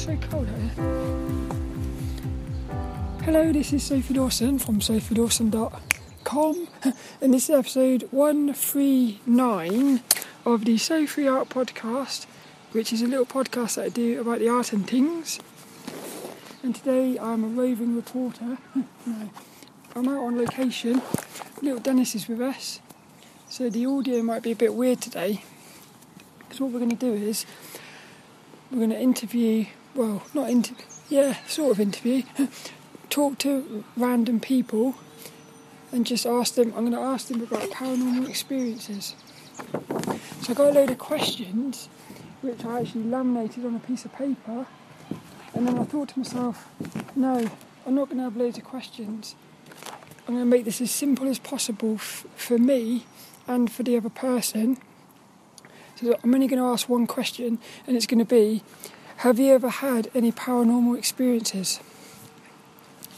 so cold out here. Hello, this is Sophie Dawson from sophiedawson.com, and this is episode 139 of the Sophie Art Podcast, which is a little podcast that I do about the art and things. And today I'm a roving reporter. I'm out on location. Little Dennis is with us, so the audio might be a bit weird today. Because what we're going to do is we're going to interview, well, not interview, yeah, sort of interview, talk to random people and just ask them, I'm going to ask them about paranormal experiences. So I got a load of questions which I actually laminated on a piece of paper and then I thought to myself, no, I'm not going to have loads of questions. I'm going to make this as simple as possible f- for me and for the other person so I'm only going to ask one question, and it's going to be Have you ever had any paranormal experiences?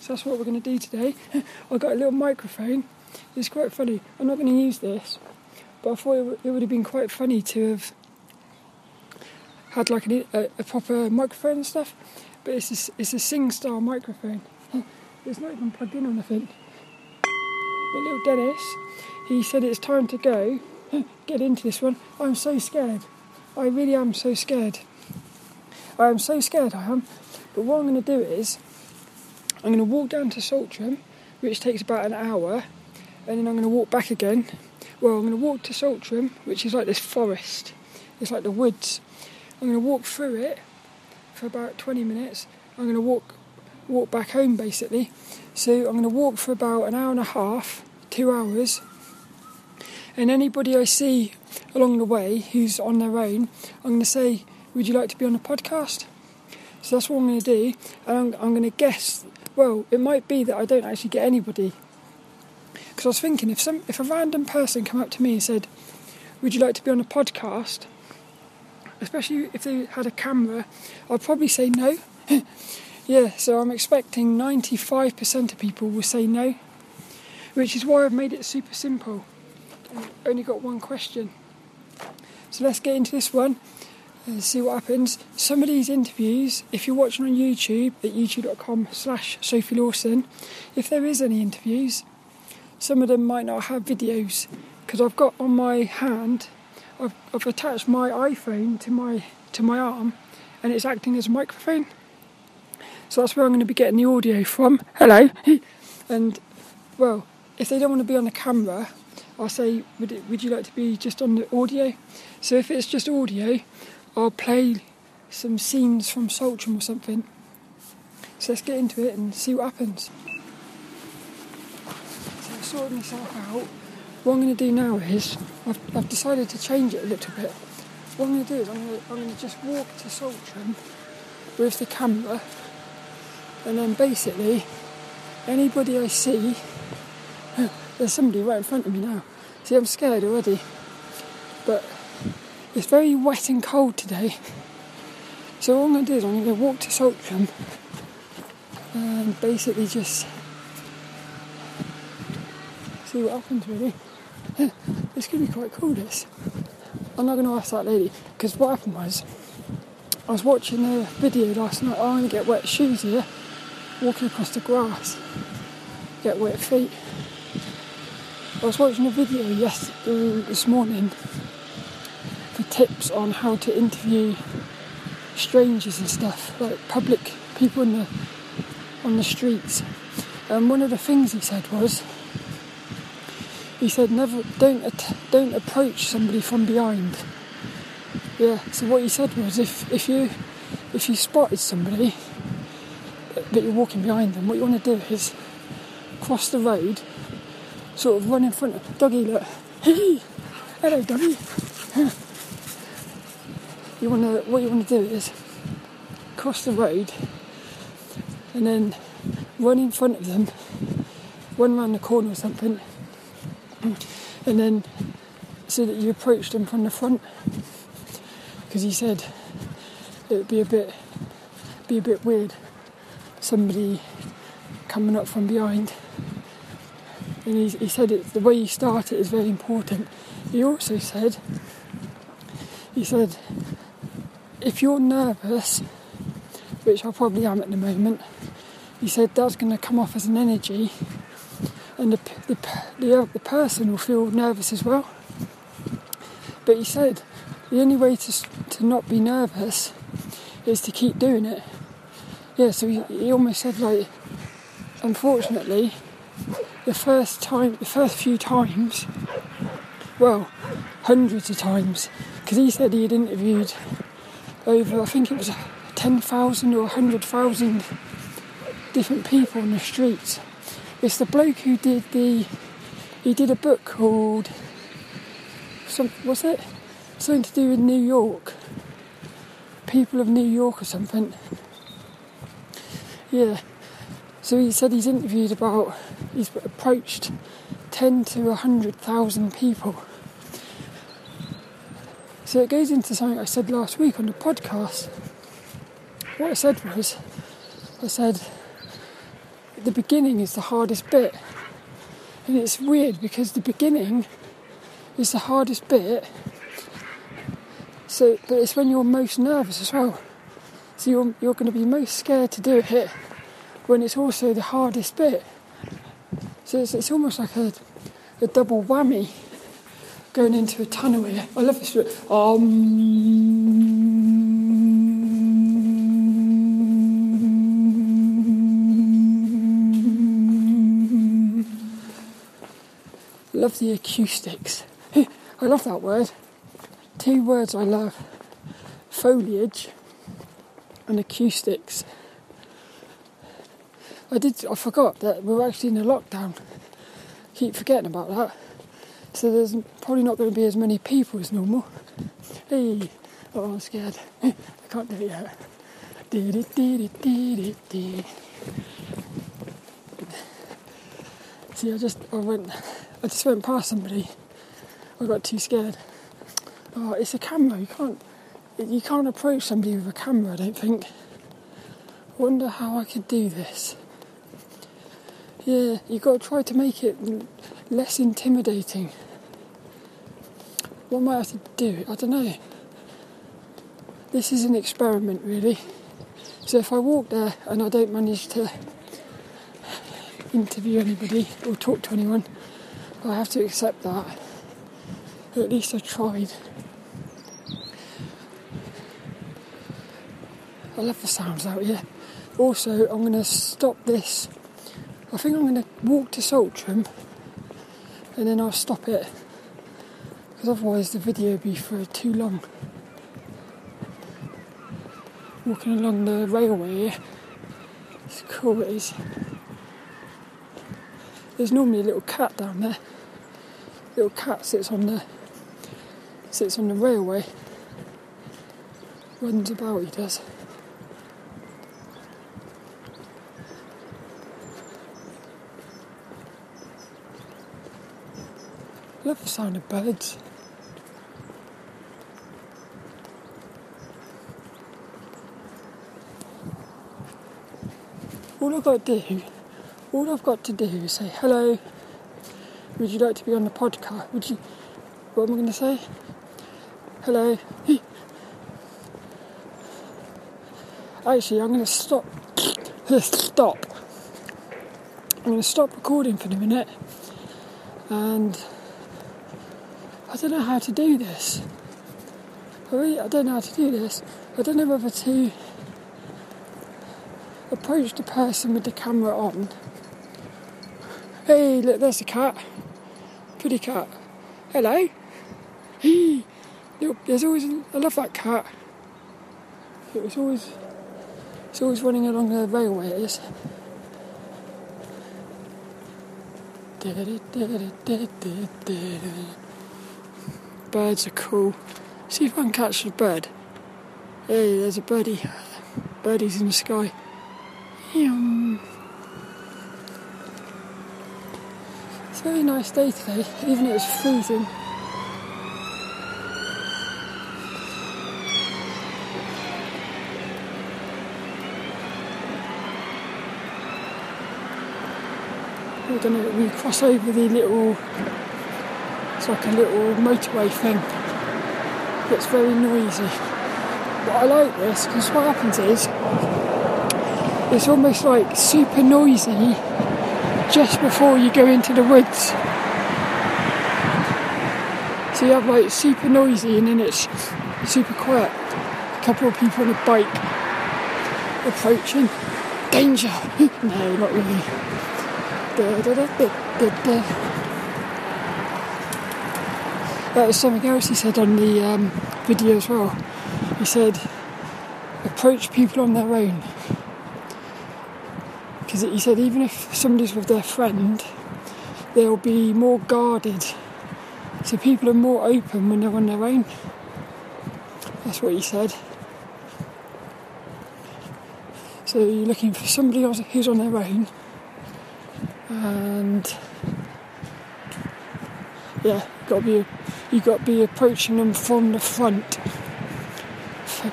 So that's what we're going to do today. I've got a little microphone. It's quite funny. I'm not going to use this, but I thought it would have been quite funny to have had like a, a proper microphone and stuff. But it's a, it's a SingStar microphone. It's not even plugged in or anything. But little Dennis, he said it's time to go get into this one. I'm so scared. I really am so scared. I am so scared, I am. But what I'm going to do is, I'm going to walk down to Saltram, which takes about an hour, and then I'm going to walk back again. Well, I'm going to walk to Saltram, which is like this forest. It's like the woods. I'm going to walk through it for about 20 minutes. I'm going to walk walk back home basically. So I'm going to walk for about an hour and a half, two hours, and anybody I see along the way who's on their own, I'm going to say, Would you like to be on a podcast? So that's what I'm going to do. And I'm, I'm going to guess, well, it might be that I don't actually get anybody. Because I was thinking, if, some, if a random person come up to me and said, Would you like to be on a podcast? Especially if they had a camera, I'd probably say no. yeah, so I'm expecting 95% of people will say no, which is why I've made it super simple I've only got one question. So let's get into this one and see what happens. Some of these interviews, if you're watching on YouTube at youtube.com slash Sophie Dawson, if there is any interviews, some of them might not have videos because I've got on my hand, I've, I've attached my iPhone to my to my arm and it's acting as a microphone. So that's where I'm going to be getting the audio from. Hello. and well, if they don't want to be on the camera, I'll say, would, it, would you like to be just on the audio? So if it's just audio, I'll play some scenes from Saltram or something. So let's get into it and see what happens. So I'm sorting myself out. What I'm going to do now is, I've, I've decided to change it a little bit. What I'm going to do is I'm going to, I'm going to just walk to Saltram with the camera and then basically anybody I see there's somebody right in front of me now. See, I'm scared already. But it's very wet and cold today. So what I'm going to do is I'm going to walk to Saltram and basically just see what happens really. It's going to be quite cool this. I'm not going to ask that lady because what happened was I was watching a video last night. I'm going to get wet shoes here, walking across the grass, get wet feet. I was watching a video yesterday, um, this morning tips on how to interview strangers and stuff, like public people in the on the streets. And one of the things he said was, he said, never don't don't approach somebody from behind. Yeah. So what he said was, if if you if you spotted somebody that you're walking behind them, what you want to do is cross the road sort of run in front of doggy look. Hello doggy. you wanna what you wanna do is cross the road and then run in front of them, run around the corner or something, and then so that you approach them from the front. Because he said it would be a bit be a bit weird somebody coming up from behind and he, he said it, the way you start it is very important. He also said, he said, if you're nervous, which I probably am at the moment, he said that's going to come off as an energy, and the the the, uh, the person will feel nervous as well. But he said the only way to to not be nervous is to keep doing it. Yeah, so he, he almost said like, unfortunately, the first time, the first few times, well, hundreds of times, because he said he had interviewed over, I think it was uh, 10,000 or 100,000 different people on the streets. It's the bloke who did the, he did a book called, some, what's it? Something to do with New York. People of New York or something. Yeah. So he said he's interviewed about, he's approached 10 to 100,000 people. So it goes into something I said last week on the podcast. What I said was, I said, the beginning is the hardest bit. And it's weird because the beginning is the hardest bit. So, but it's when you're most nervous as well. So you're, you're going to be most scared to do it here when it's also the hardest bit. So it's, it's almost like a, a double whammy going into a tunnel here. I love this. Um, love the acoustics. I love that word. Two words I love foliage and acoustics. I did. I forgot that we are actually in a lockdown. Keep forgetting about that. So there's probably not going to be as many people as normal. Hey, oh, I'm scared. I can't do it yet. See, I just I went. I just went past somebody. I got too scared. Oh, it's a camera. You can't. You can't approach somebody with a camera. I don't think. I Wonder how I could do this. Yeah, you've got to try to make it less intimidating. What might I have to do? I don't know. This is an experiment, really. So if I walk there and I don't manage to interview anybody or talk to anyone, I have to accept that. At least I tried. I love the sounds out here. Also, I'm going to stop this I think I'm going to walk to Saltram and then I'll stop it because otherwise the video would be for too long. Walking along the railway, it's cool. It is. There's normally a little cat down there. Little cat sits on the sits on the railway. Runs about. He does. love the sound of birds. All I've got to do, all I've got to do is say, hello, would you like to be on the podcast? Would you, what am I going to say? Hello. Actually, I'm going to stop. stop. I'm going to stop recording for a minute and I don't know how to do this. I really, I don't know how to do this. I don't know whether to approach the person with the camera on. Hey, look, there's a cat. Pretty cat. Hello. Hey, there's always. I love that cat. It's always. It's always running along the railway. It is. Birds are cool. See if I can catch a bird. Hey, there's a birdie. Birdies in the sky. It's a very nice day today, even though it's freezing. We're gonna we cross over the little it's like a little motorway thing. It's very noisy. But I like this because what happens is it's almost like super noisy just before you go into the woods. So you have like super noisy and then it's super quiet. A couple of people on a bike approaching. Danger! no, not really. Da, da, da, that was something else he said on the um, video as well. He said, approach people on their own. Because he said, even if somebody's with their friend, they'll be more guarded. So people are more open when they're on their own. That's what he said. So you're looking for somebody who's on their own, and yeah, got to be you got to be approaching them from the front,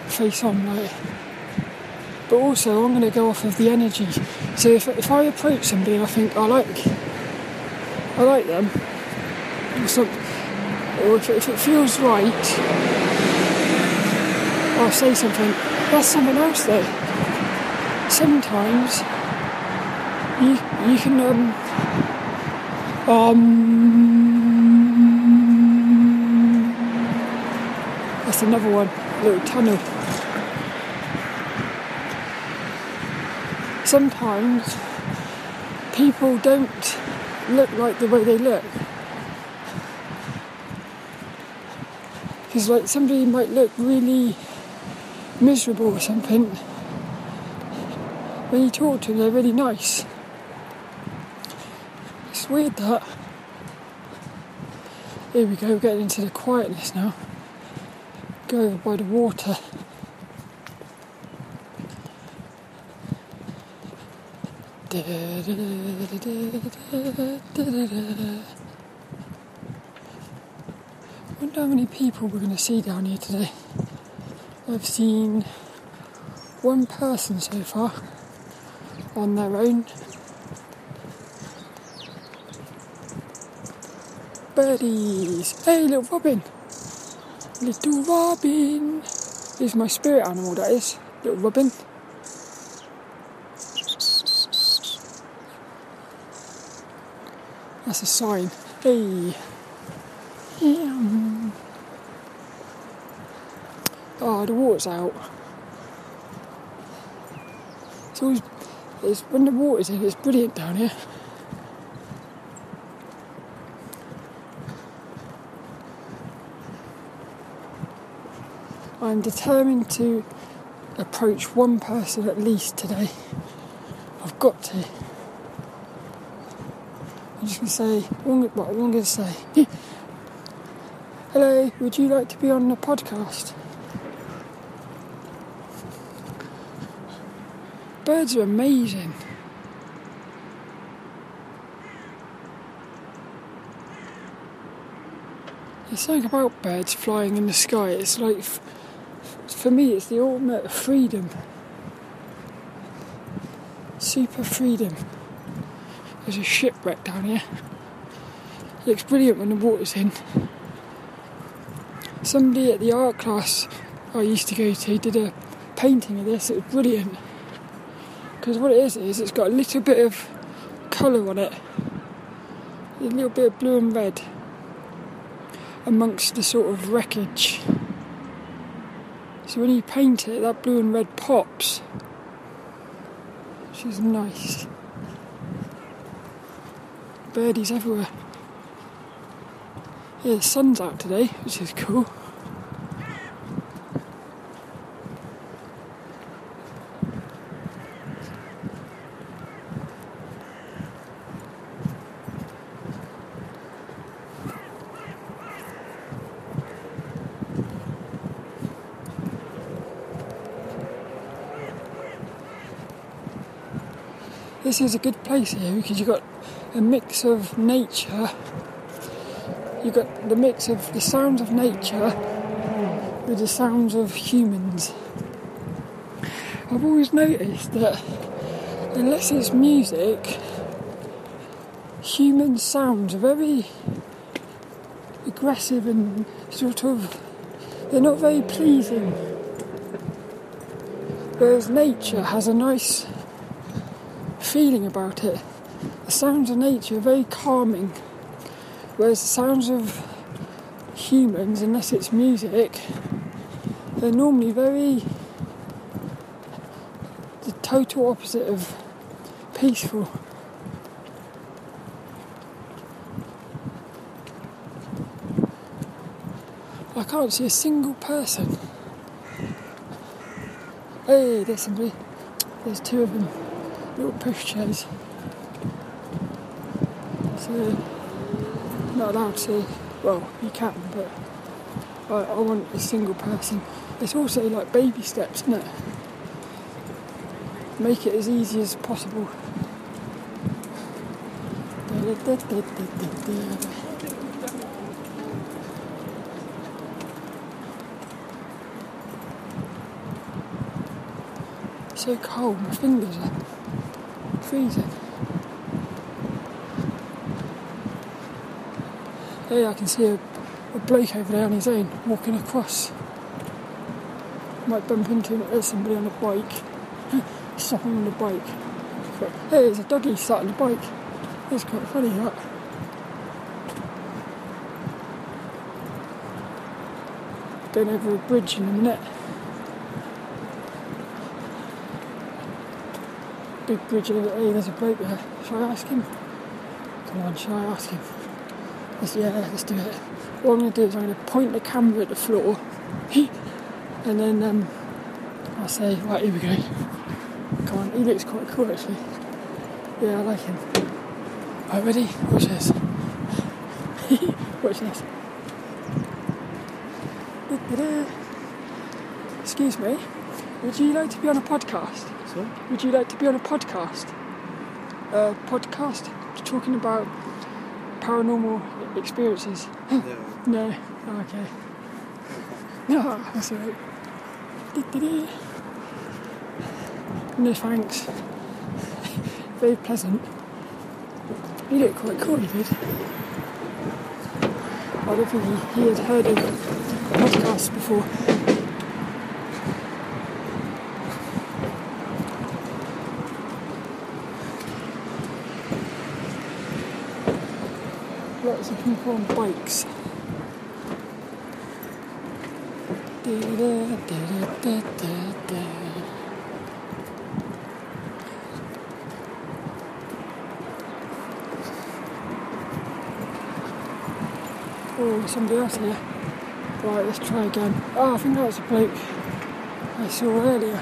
face on, like. But also, I'm going to go off of the energy. So if, if I approach somebody and I think I like, I like them, or, some, or if, if it feels right, I'll say something. That's something else though. Sometimes you you can um um That's another one, little tunnel. Sometimes people don't look like the way they look. Because like somebody might look really miserable or something. When you talk to them, they're really nice. It's weird that. Here we go, getting into the quietness now go over by the water. Wonder how many people we're going to see down here today. I've seen one person so far on their own. Birdies! Hey, little Robin! Little Robin is my spirit animal, that is. Little Robin. That's a sign. Hey. Yeah. Oh, the water's out. It's always, it's, when the water's in, it's brilliant down here. I'm determined to approach one person at least today. I've got to. Just to say, what I'm going to say. Hello, would you like to be on the podcast? Birds are amazing. There's something about birds flying in the sky. It's like for me, it's the ultimate freedom. Super freedom. There's a shipwreck down here. Looks brilliant when the water's in. Somebody at the art class I used to go to did a painting of this. It was brilliant. Because what it is, is it's got a little bit of colour on it. A little bit of blue and red amongst the sort of wreckage. So when you paint it, that blue and red pops. Which is nice. Birdies everywhere. Yeah, the sun's out today, which is cool. this is a good place here because you've got a mix of nature. You've got the mix of the sounds of nature with the sounds of humans. I've always noticed that unless it's music, human sounds are very aggressive and sort of they're not very pleasing. Whereas nature has a nice feeling about it. The sounds of nature are very calming, whereas the sounds of humans, unless it's music, they're normally very the total opposite of peaceful. I can't see a single person. Hey, there's somebody. There's two of them. Little push So, not allowed to. Well, you can, but I, I want a single person. It's also like baby steps, isn't it? Make it as easy as possible. So cold, my fingers are freezing. Hey, I can see a, a bloke over there on his own walking across. Might bump into somebody on a bike, stopping on the bike. Hey, there's a doggy sat on the bike. That's quite funny, that. Going over a bridge in a minute. Big bridge over there, there's a bloke there. Shall I ask him? Come on, shall I ask him? Let's, yeah, let's do it. What I'm going to do is I'm going to point the camera at the floor and then um, I'll say, right, here we go. Come on, he looks quite cool actually. Yeah, I like him. Right, ready? Watch this. Watch this. Excuse me, would you like to be on a podcast? So? Would you like to be on a podcast? A podcast talking about paranormal experiences? No. No. Oh, okay. No, that's alright. No thanks. Very pleasant. You look quite cool, you did. I don't think he, he had heard of podcasts before. Lots of people on bikes. Oh, somebody else here. Right, let's try again. Oh, I think that was a bloke I saw earlier.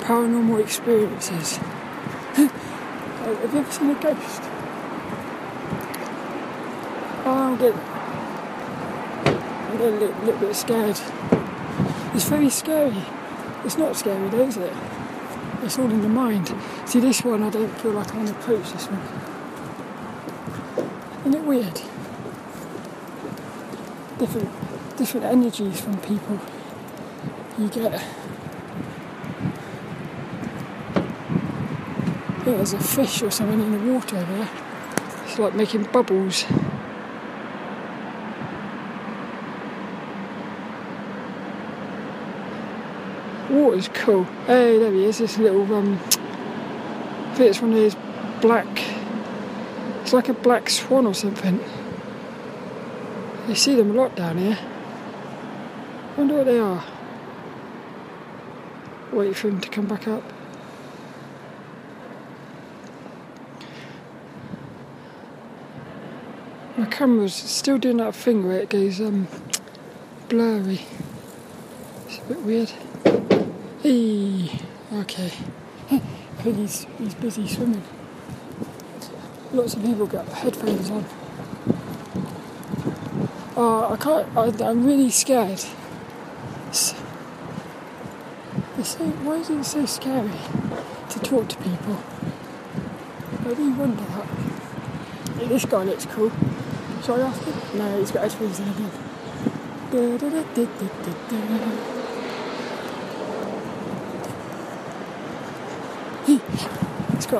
Paranormal experiences. Have you ever seen a ghost? Oh, I'm getting, I'm getting a little, little bit scared. It's very scary. It's not scary though, is it? It's all in the mind. See, this one, I don't feel like I want to approach this one. Isn't it weird? Different, different energies from people you get. Think there's a fish or something in the water there. It's like making bubbles. Water's cool. Hey, there he is. This little um, I think it's one of these black. It's like a black swan or something. You see them a lot down here. Wonder what they are. Wait for him to come back up. My camera's still doing that thing where it goes um, blurry. It's a bit weird. Hey, okay. Think he's, busy swimming. Lots of people got headphones on. Uh, I can't. I, I'm really scared. It's, it's why is it so scary to talk to people? I really wonder that. This guy looks cool. Shall I ask him? No, he's got headphones on again.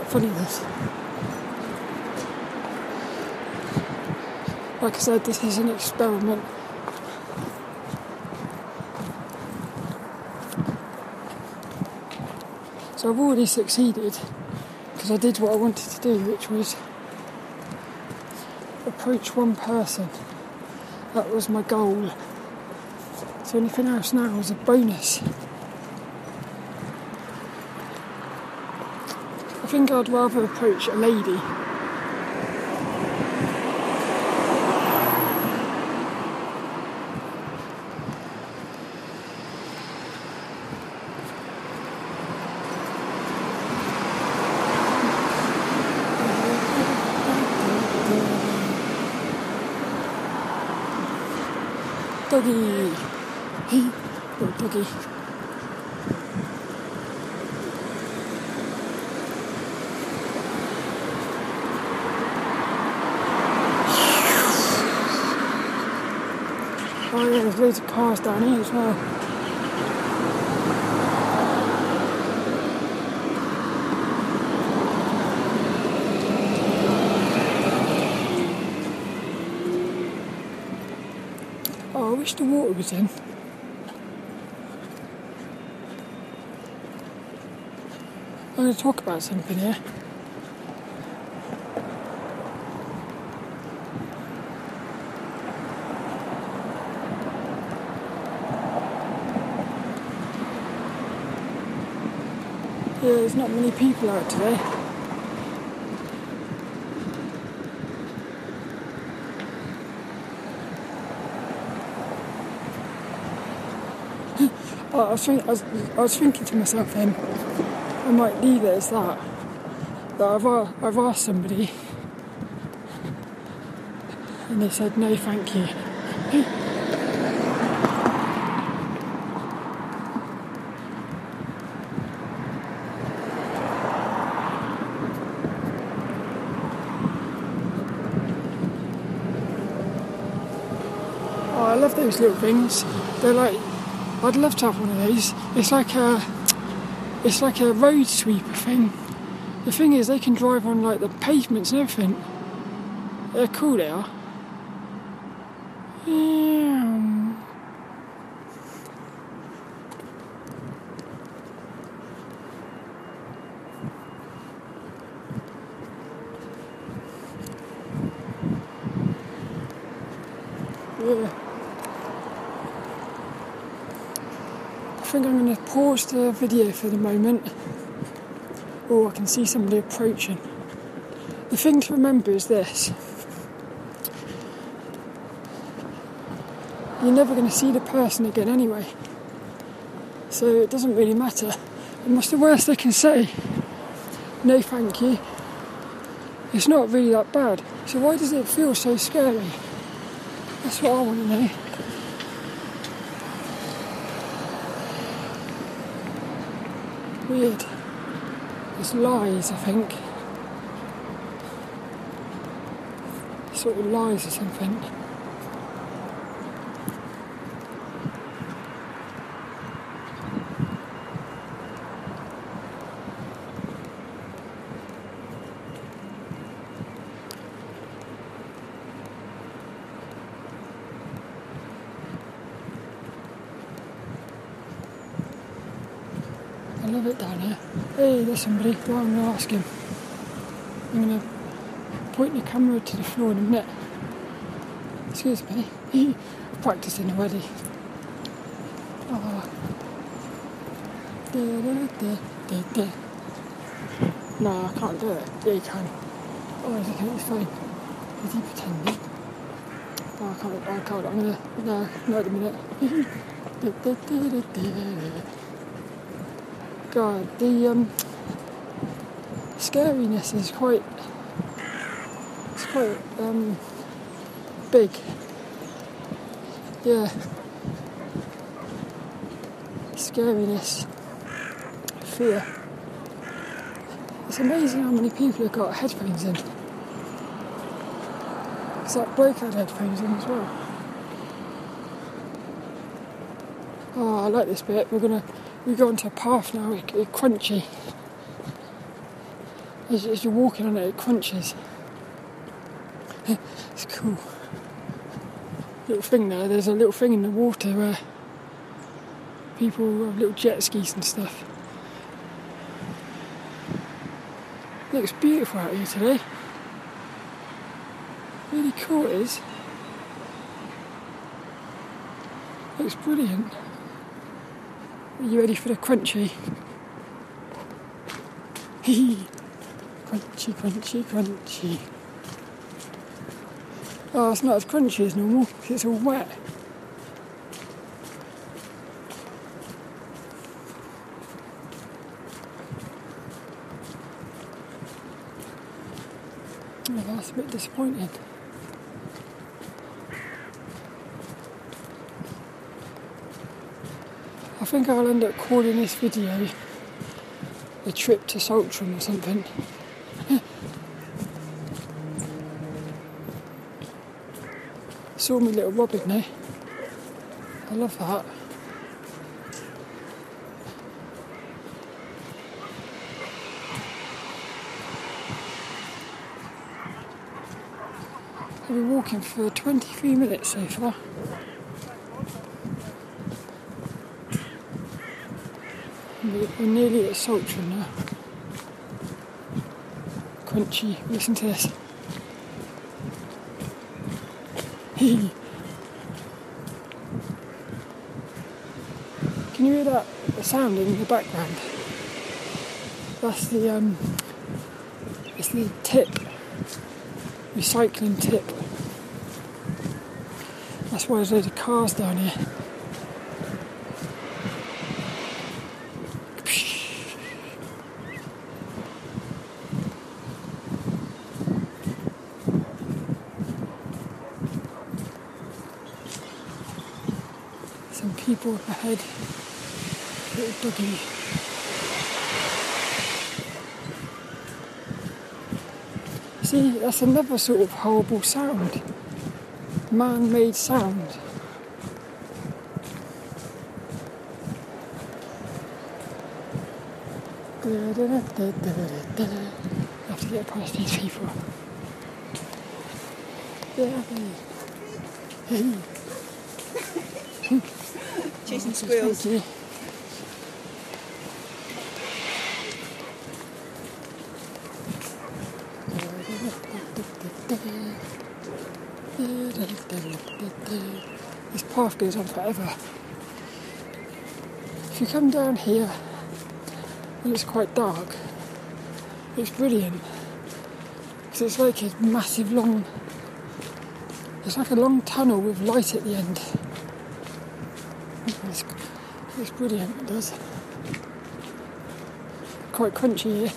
Funny. Like I said, this is an experiment. So I've already succeeded because I did what I wanted to do, which was approach one person. That was my goal. So anything else now is a bonus. Think I'd rather approach a lady. Doggy! Hey, little doggy. Oh yeah, there's loads of cars down here as well. Oh, I in. I'm going to talk about something here. Yeah, there's not many people out today. I was, think, I, was, I was thinking to myself then, I might leave it as that. That I've, I've asked somebody and they said no, thank you. Oh, I love those little things. They're like, I'd love to have one of these. It's like a, it's like a road sweeper thing. The thing is, they can drive on like the pavements and everything. They're cool, they are. Yeah. Yeah. Think I'm going to pause the video for the moment. Oh, I can see somebody approaching. The thing to remember is this you're never going to see the person again anyway. So it doesn't really matter. And what's the worst they can say? No, thank you. It's not really that bad. So why does it feel so scary? That's what I want to know. Weird. It's lies, I think. Sort of lies or something. I love it down here. Hey, there's somebody. Well, I'm going to ask him. I'm going to point the camera to the floor in a minute. Excuse me. I've practiced already. Oh. Da, da, da, da, da. No, I can't do it. Yeah, you can. Oh, looking at his phone. Is he pretending? Oh, I can't. I can't. I'm gonna. No, not at the minute. Da, da, da, da, da. God, the um, scariness is quite, it's quite um, big. Yeah. Scariness, fear. It's amazing how many people have got headphones in. It's like Blake had headphones in as well. Oh, I like this bit. We're gonna we go onto a path now. It, it crunchy. As, as you're walking on it, it crunches. it's cool. Little thing there. There's a little thing in the water where people have little jet skis and stuff. Looks beautiful out here today. Really cool it is. Looks brilliant. Are you ready for the crunchy? crunchy, crunchy, crunchy. Oh, it's not as crunchy as normal because it's all wet. Oh, that's a bit disappointing. I think I'll end up calling this video a trip to Saltram or something. Saw my little robin there. I love that. I've been walking for 23 minutes so far. We're nearly at Saltram now. Crunchy, listen to this. Can you hear that sound in the background? That's the um, it's the tip, recycling tip. That's why there's loads of cars down here. Ahead. Little. See, that's another sort of horrible sound. Man made sound. I have to get past these people. Hey. Squirrels. This path goes on forever. If you come down here and it's quite dark, it's brilliant. Because it's like a massive long, it's like a long tunnel with light at the end. It's, brilliant, it does. Quite crunchy here.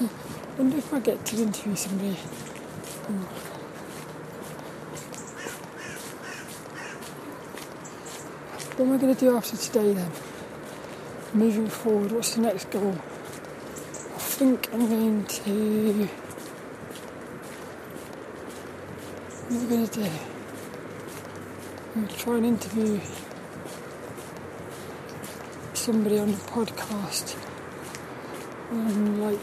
I hmm, wonder if I get to interview somebody. Oh. Hmm. What am I going to do after today then? Moving forward, what's the next goal? Think I'm going to. What am I going to do? I'm going to try and interview somebody on the podcast. Um, like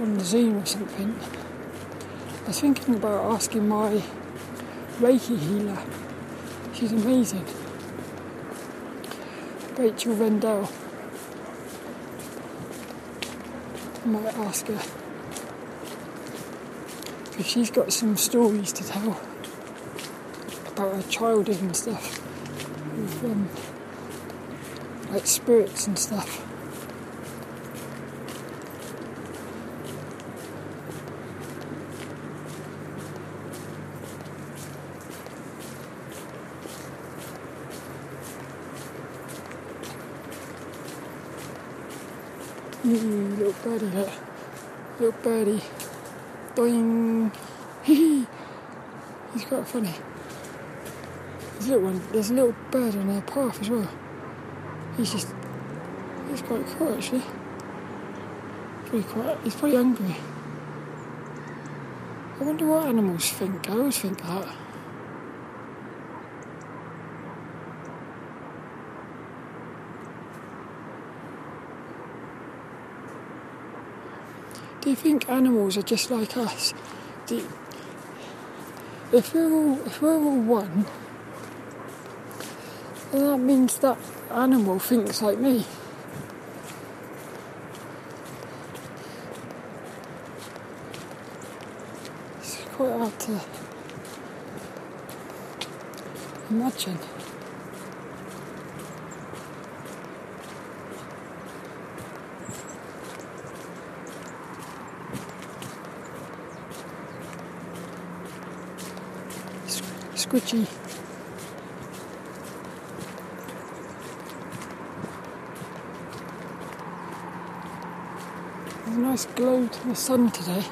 on the Zoom or something. I was thinking about asking my Reiki healer. She's amazing. Rachel Rendell. Might ask her Because she's got some stories to tell about her childhood and stuff, with um, like spirits and stuff. Ooh, little birdie. Little birdie. Doing. He's quite funny. There's a little one. There's a little bird on our path as well. He's just. He's quite cool actually. Pretty quiet. He's pretty hungry. I wonder what animals think. I always think that. You think animals are just like us? You, if we're all if we're all one, then that means that animal thinks like me. It's quite hard to imagine. Squidgy. There's a nice glow to the sun today.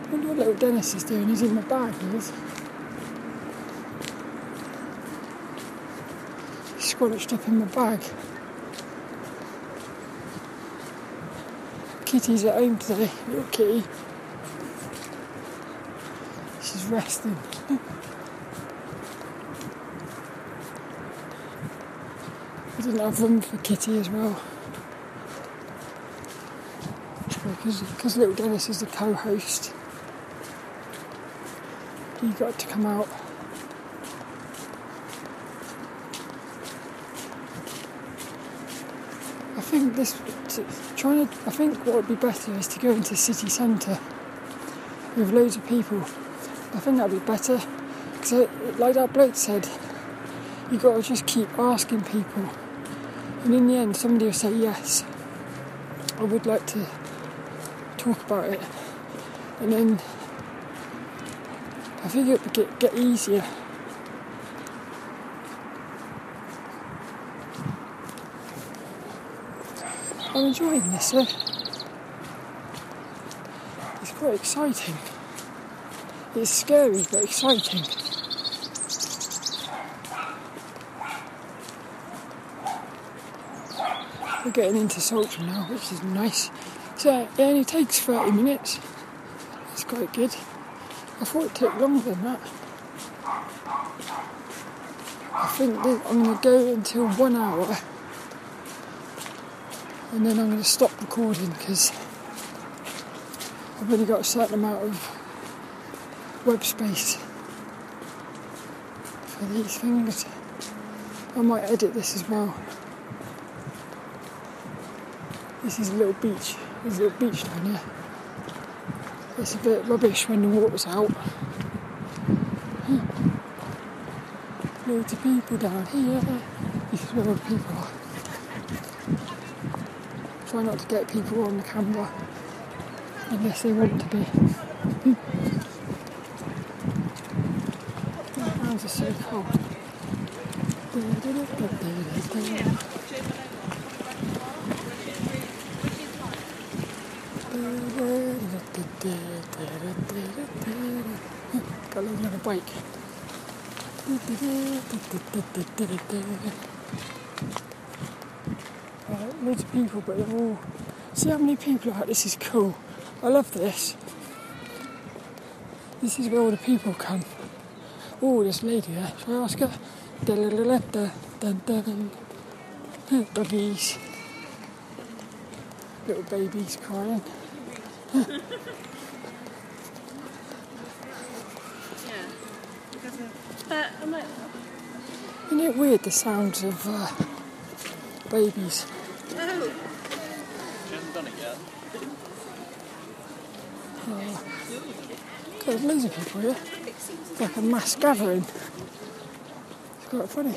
I wonder what little Dennis is doing. He's in the bag, he is. Scrunched up in the bag. Kitty's at home today, little kitty. She's resting. I didn't have room for Kitty as well. Because, because little Dennis is the co-host you got to come out. I think this to, trying to. I think what would be better is to go into city centre with loads of people. I think that'd be better because, like that bloke said, you got to just keep asking people, and in the end, somebody will say yes. I would like to talk about it, and then I think it would get, get easier. I'm enjoying this. It's quite exciting. It's scary but exciting. We're getting into Saltram now, which is nice. So it only takes 30 minutes. It's quite good. I thought it took longer than that. I think I'm going to go until one hour and then I'm going to stop recording because I've only got a certain amount of web space for these things. I might edit this as well. This is a little beach. There's a little beach down here. It's a bit rubbish when the water's out. Loads of people down here. This is where people are. Try not to get people on the camera unless they want to be. Hmm. My hands are so cold. Bike. Right, loads of people, but all. See how many people are. This is cool. I love this. This is where all the people come. Oh, this lady there. Shall I ask her? Doggies. Little babies crying. But I'm like, Isn't it weird the sounds of uh, babies? no. God, there's loads of people here. It's like a mass gathering. It's quite funny.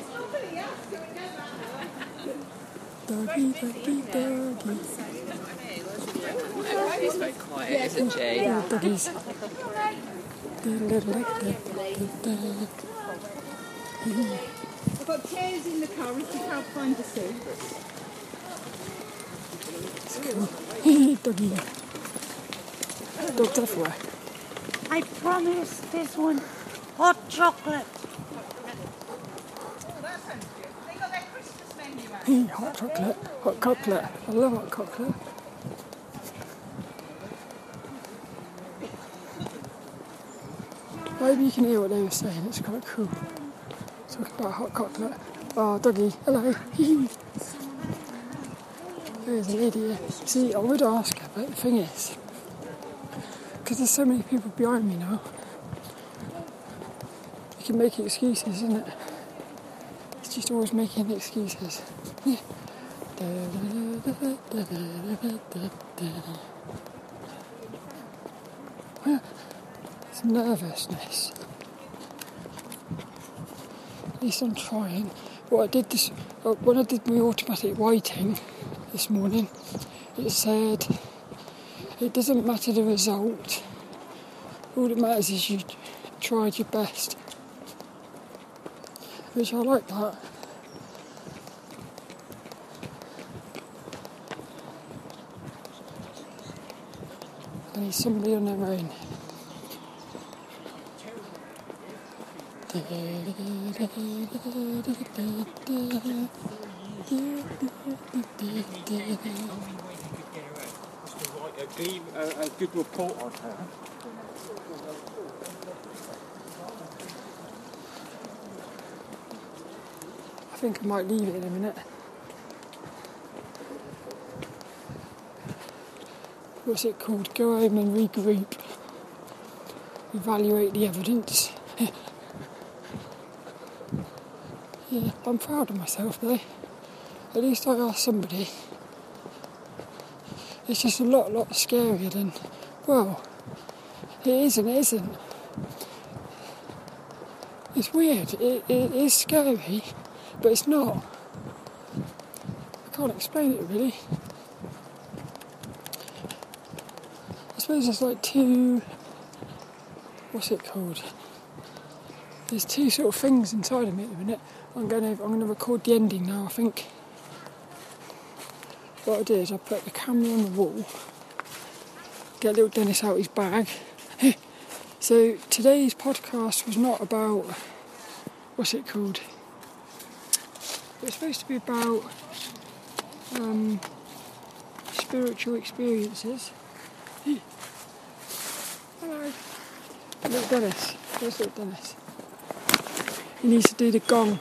Doggy, doggy, doggy. She's very quiet, isn't she? Yeah, doggies. I've got chairs in the car if you can't find a seat. Doggy. Dogs everywhere. I promise this one hot chocolate. Hot chocolate. Hot chocolate. I love hot chocolate. Maybe you can hear what they were saying. It's quite cool. Talking about hot chocolate. Oh, doggy, hello. There's an idiot. See, I would ask her, but the thing is, because there's so many people behind me now, you can make excuses, isn't it? It's just always making excuses. Yeah. Nervousness. At least I'm trying. What I did this uh, when I did my automatic waiting this morning, it said it doesn't matter the result. All that matters is you tried your best, which I like that. I need somebody on their own. A, good report on her. I think I might leave it in a minute. What's it called? Go home and regroup. Evaluate the evidence. yeah, I'm proud of myself though. At least I asked somebody. It's just a lot, lot scarier than, well, it is and it isn't. It's weird. It, it is scary, but it's not. I can't explain it really. I suppose there's like two. What's it called? There's two sort of things inside of me at the minute. I'm going to I'm going to record the ending now. I think. What I did is I put the camera on the wall. Get little Dennis out his bag. so today's podcast was not about what's it called? It's supposed to be about um, spiritual experiences. Hello. Little Dennis. Where's little Dennis? He needs to do the gong.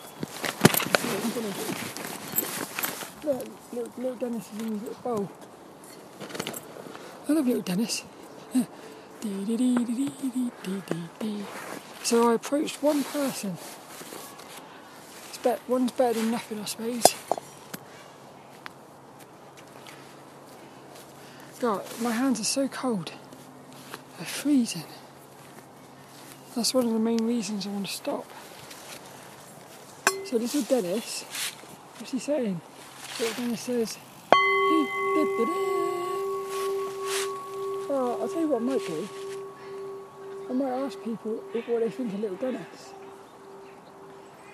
Look, little, little Dennis is in his little bowl. I love little Dennis. So I approached one person. It's one's better than nothing, I suppose. God, my hands are so cold. They're freezing. That's one of the main reasons I want to stop. So little Dennis, what's he saying? Little Dennis says, well, I'll tell you what I might do. I might ask people if what they think of little Dennis.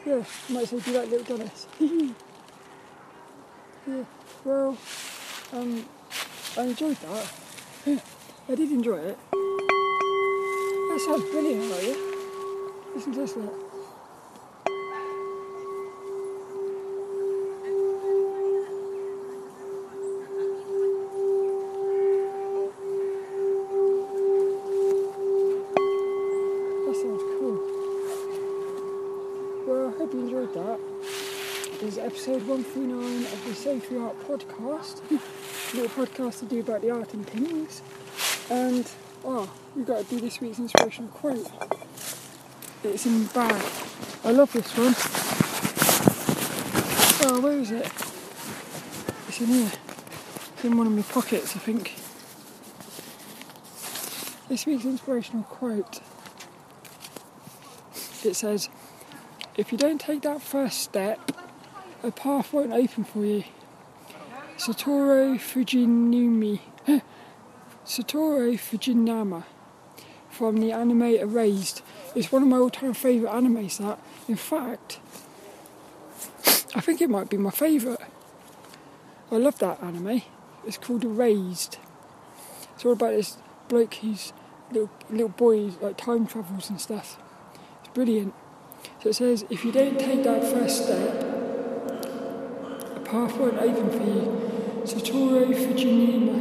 Yeah, I might say, do you like little Dennis? yeah, well, um, I enjoyed that. Yeah, I did enjoy it. That sounds brilliant, are you? Listen to this, look. 59 of the Safety Art Podcast, little podcast to do about the art and things. And oh, we've got to do this week's inspirational quote. It's in bag. I love this one. Oh, where is it? It's in here. It's in one of my pockets, I think. This week's inspirational quote. It says, if you don't take that first step, a path won't open for you. Satoru Fujinuma. Satoru Fujinuma from the anime Erased. It's one of my all-time favourite animes that, in fact, I think it might be my favourite. I love that anime. It's called Erased. It's all about this bloke who's little little boy like time travels and stuff. It's brilliant. So it says, if you don't take that first step, Parfodd aethon for you. Virginia Fujinima.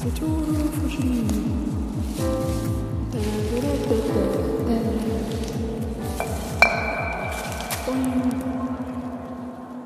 Satoru Virginia.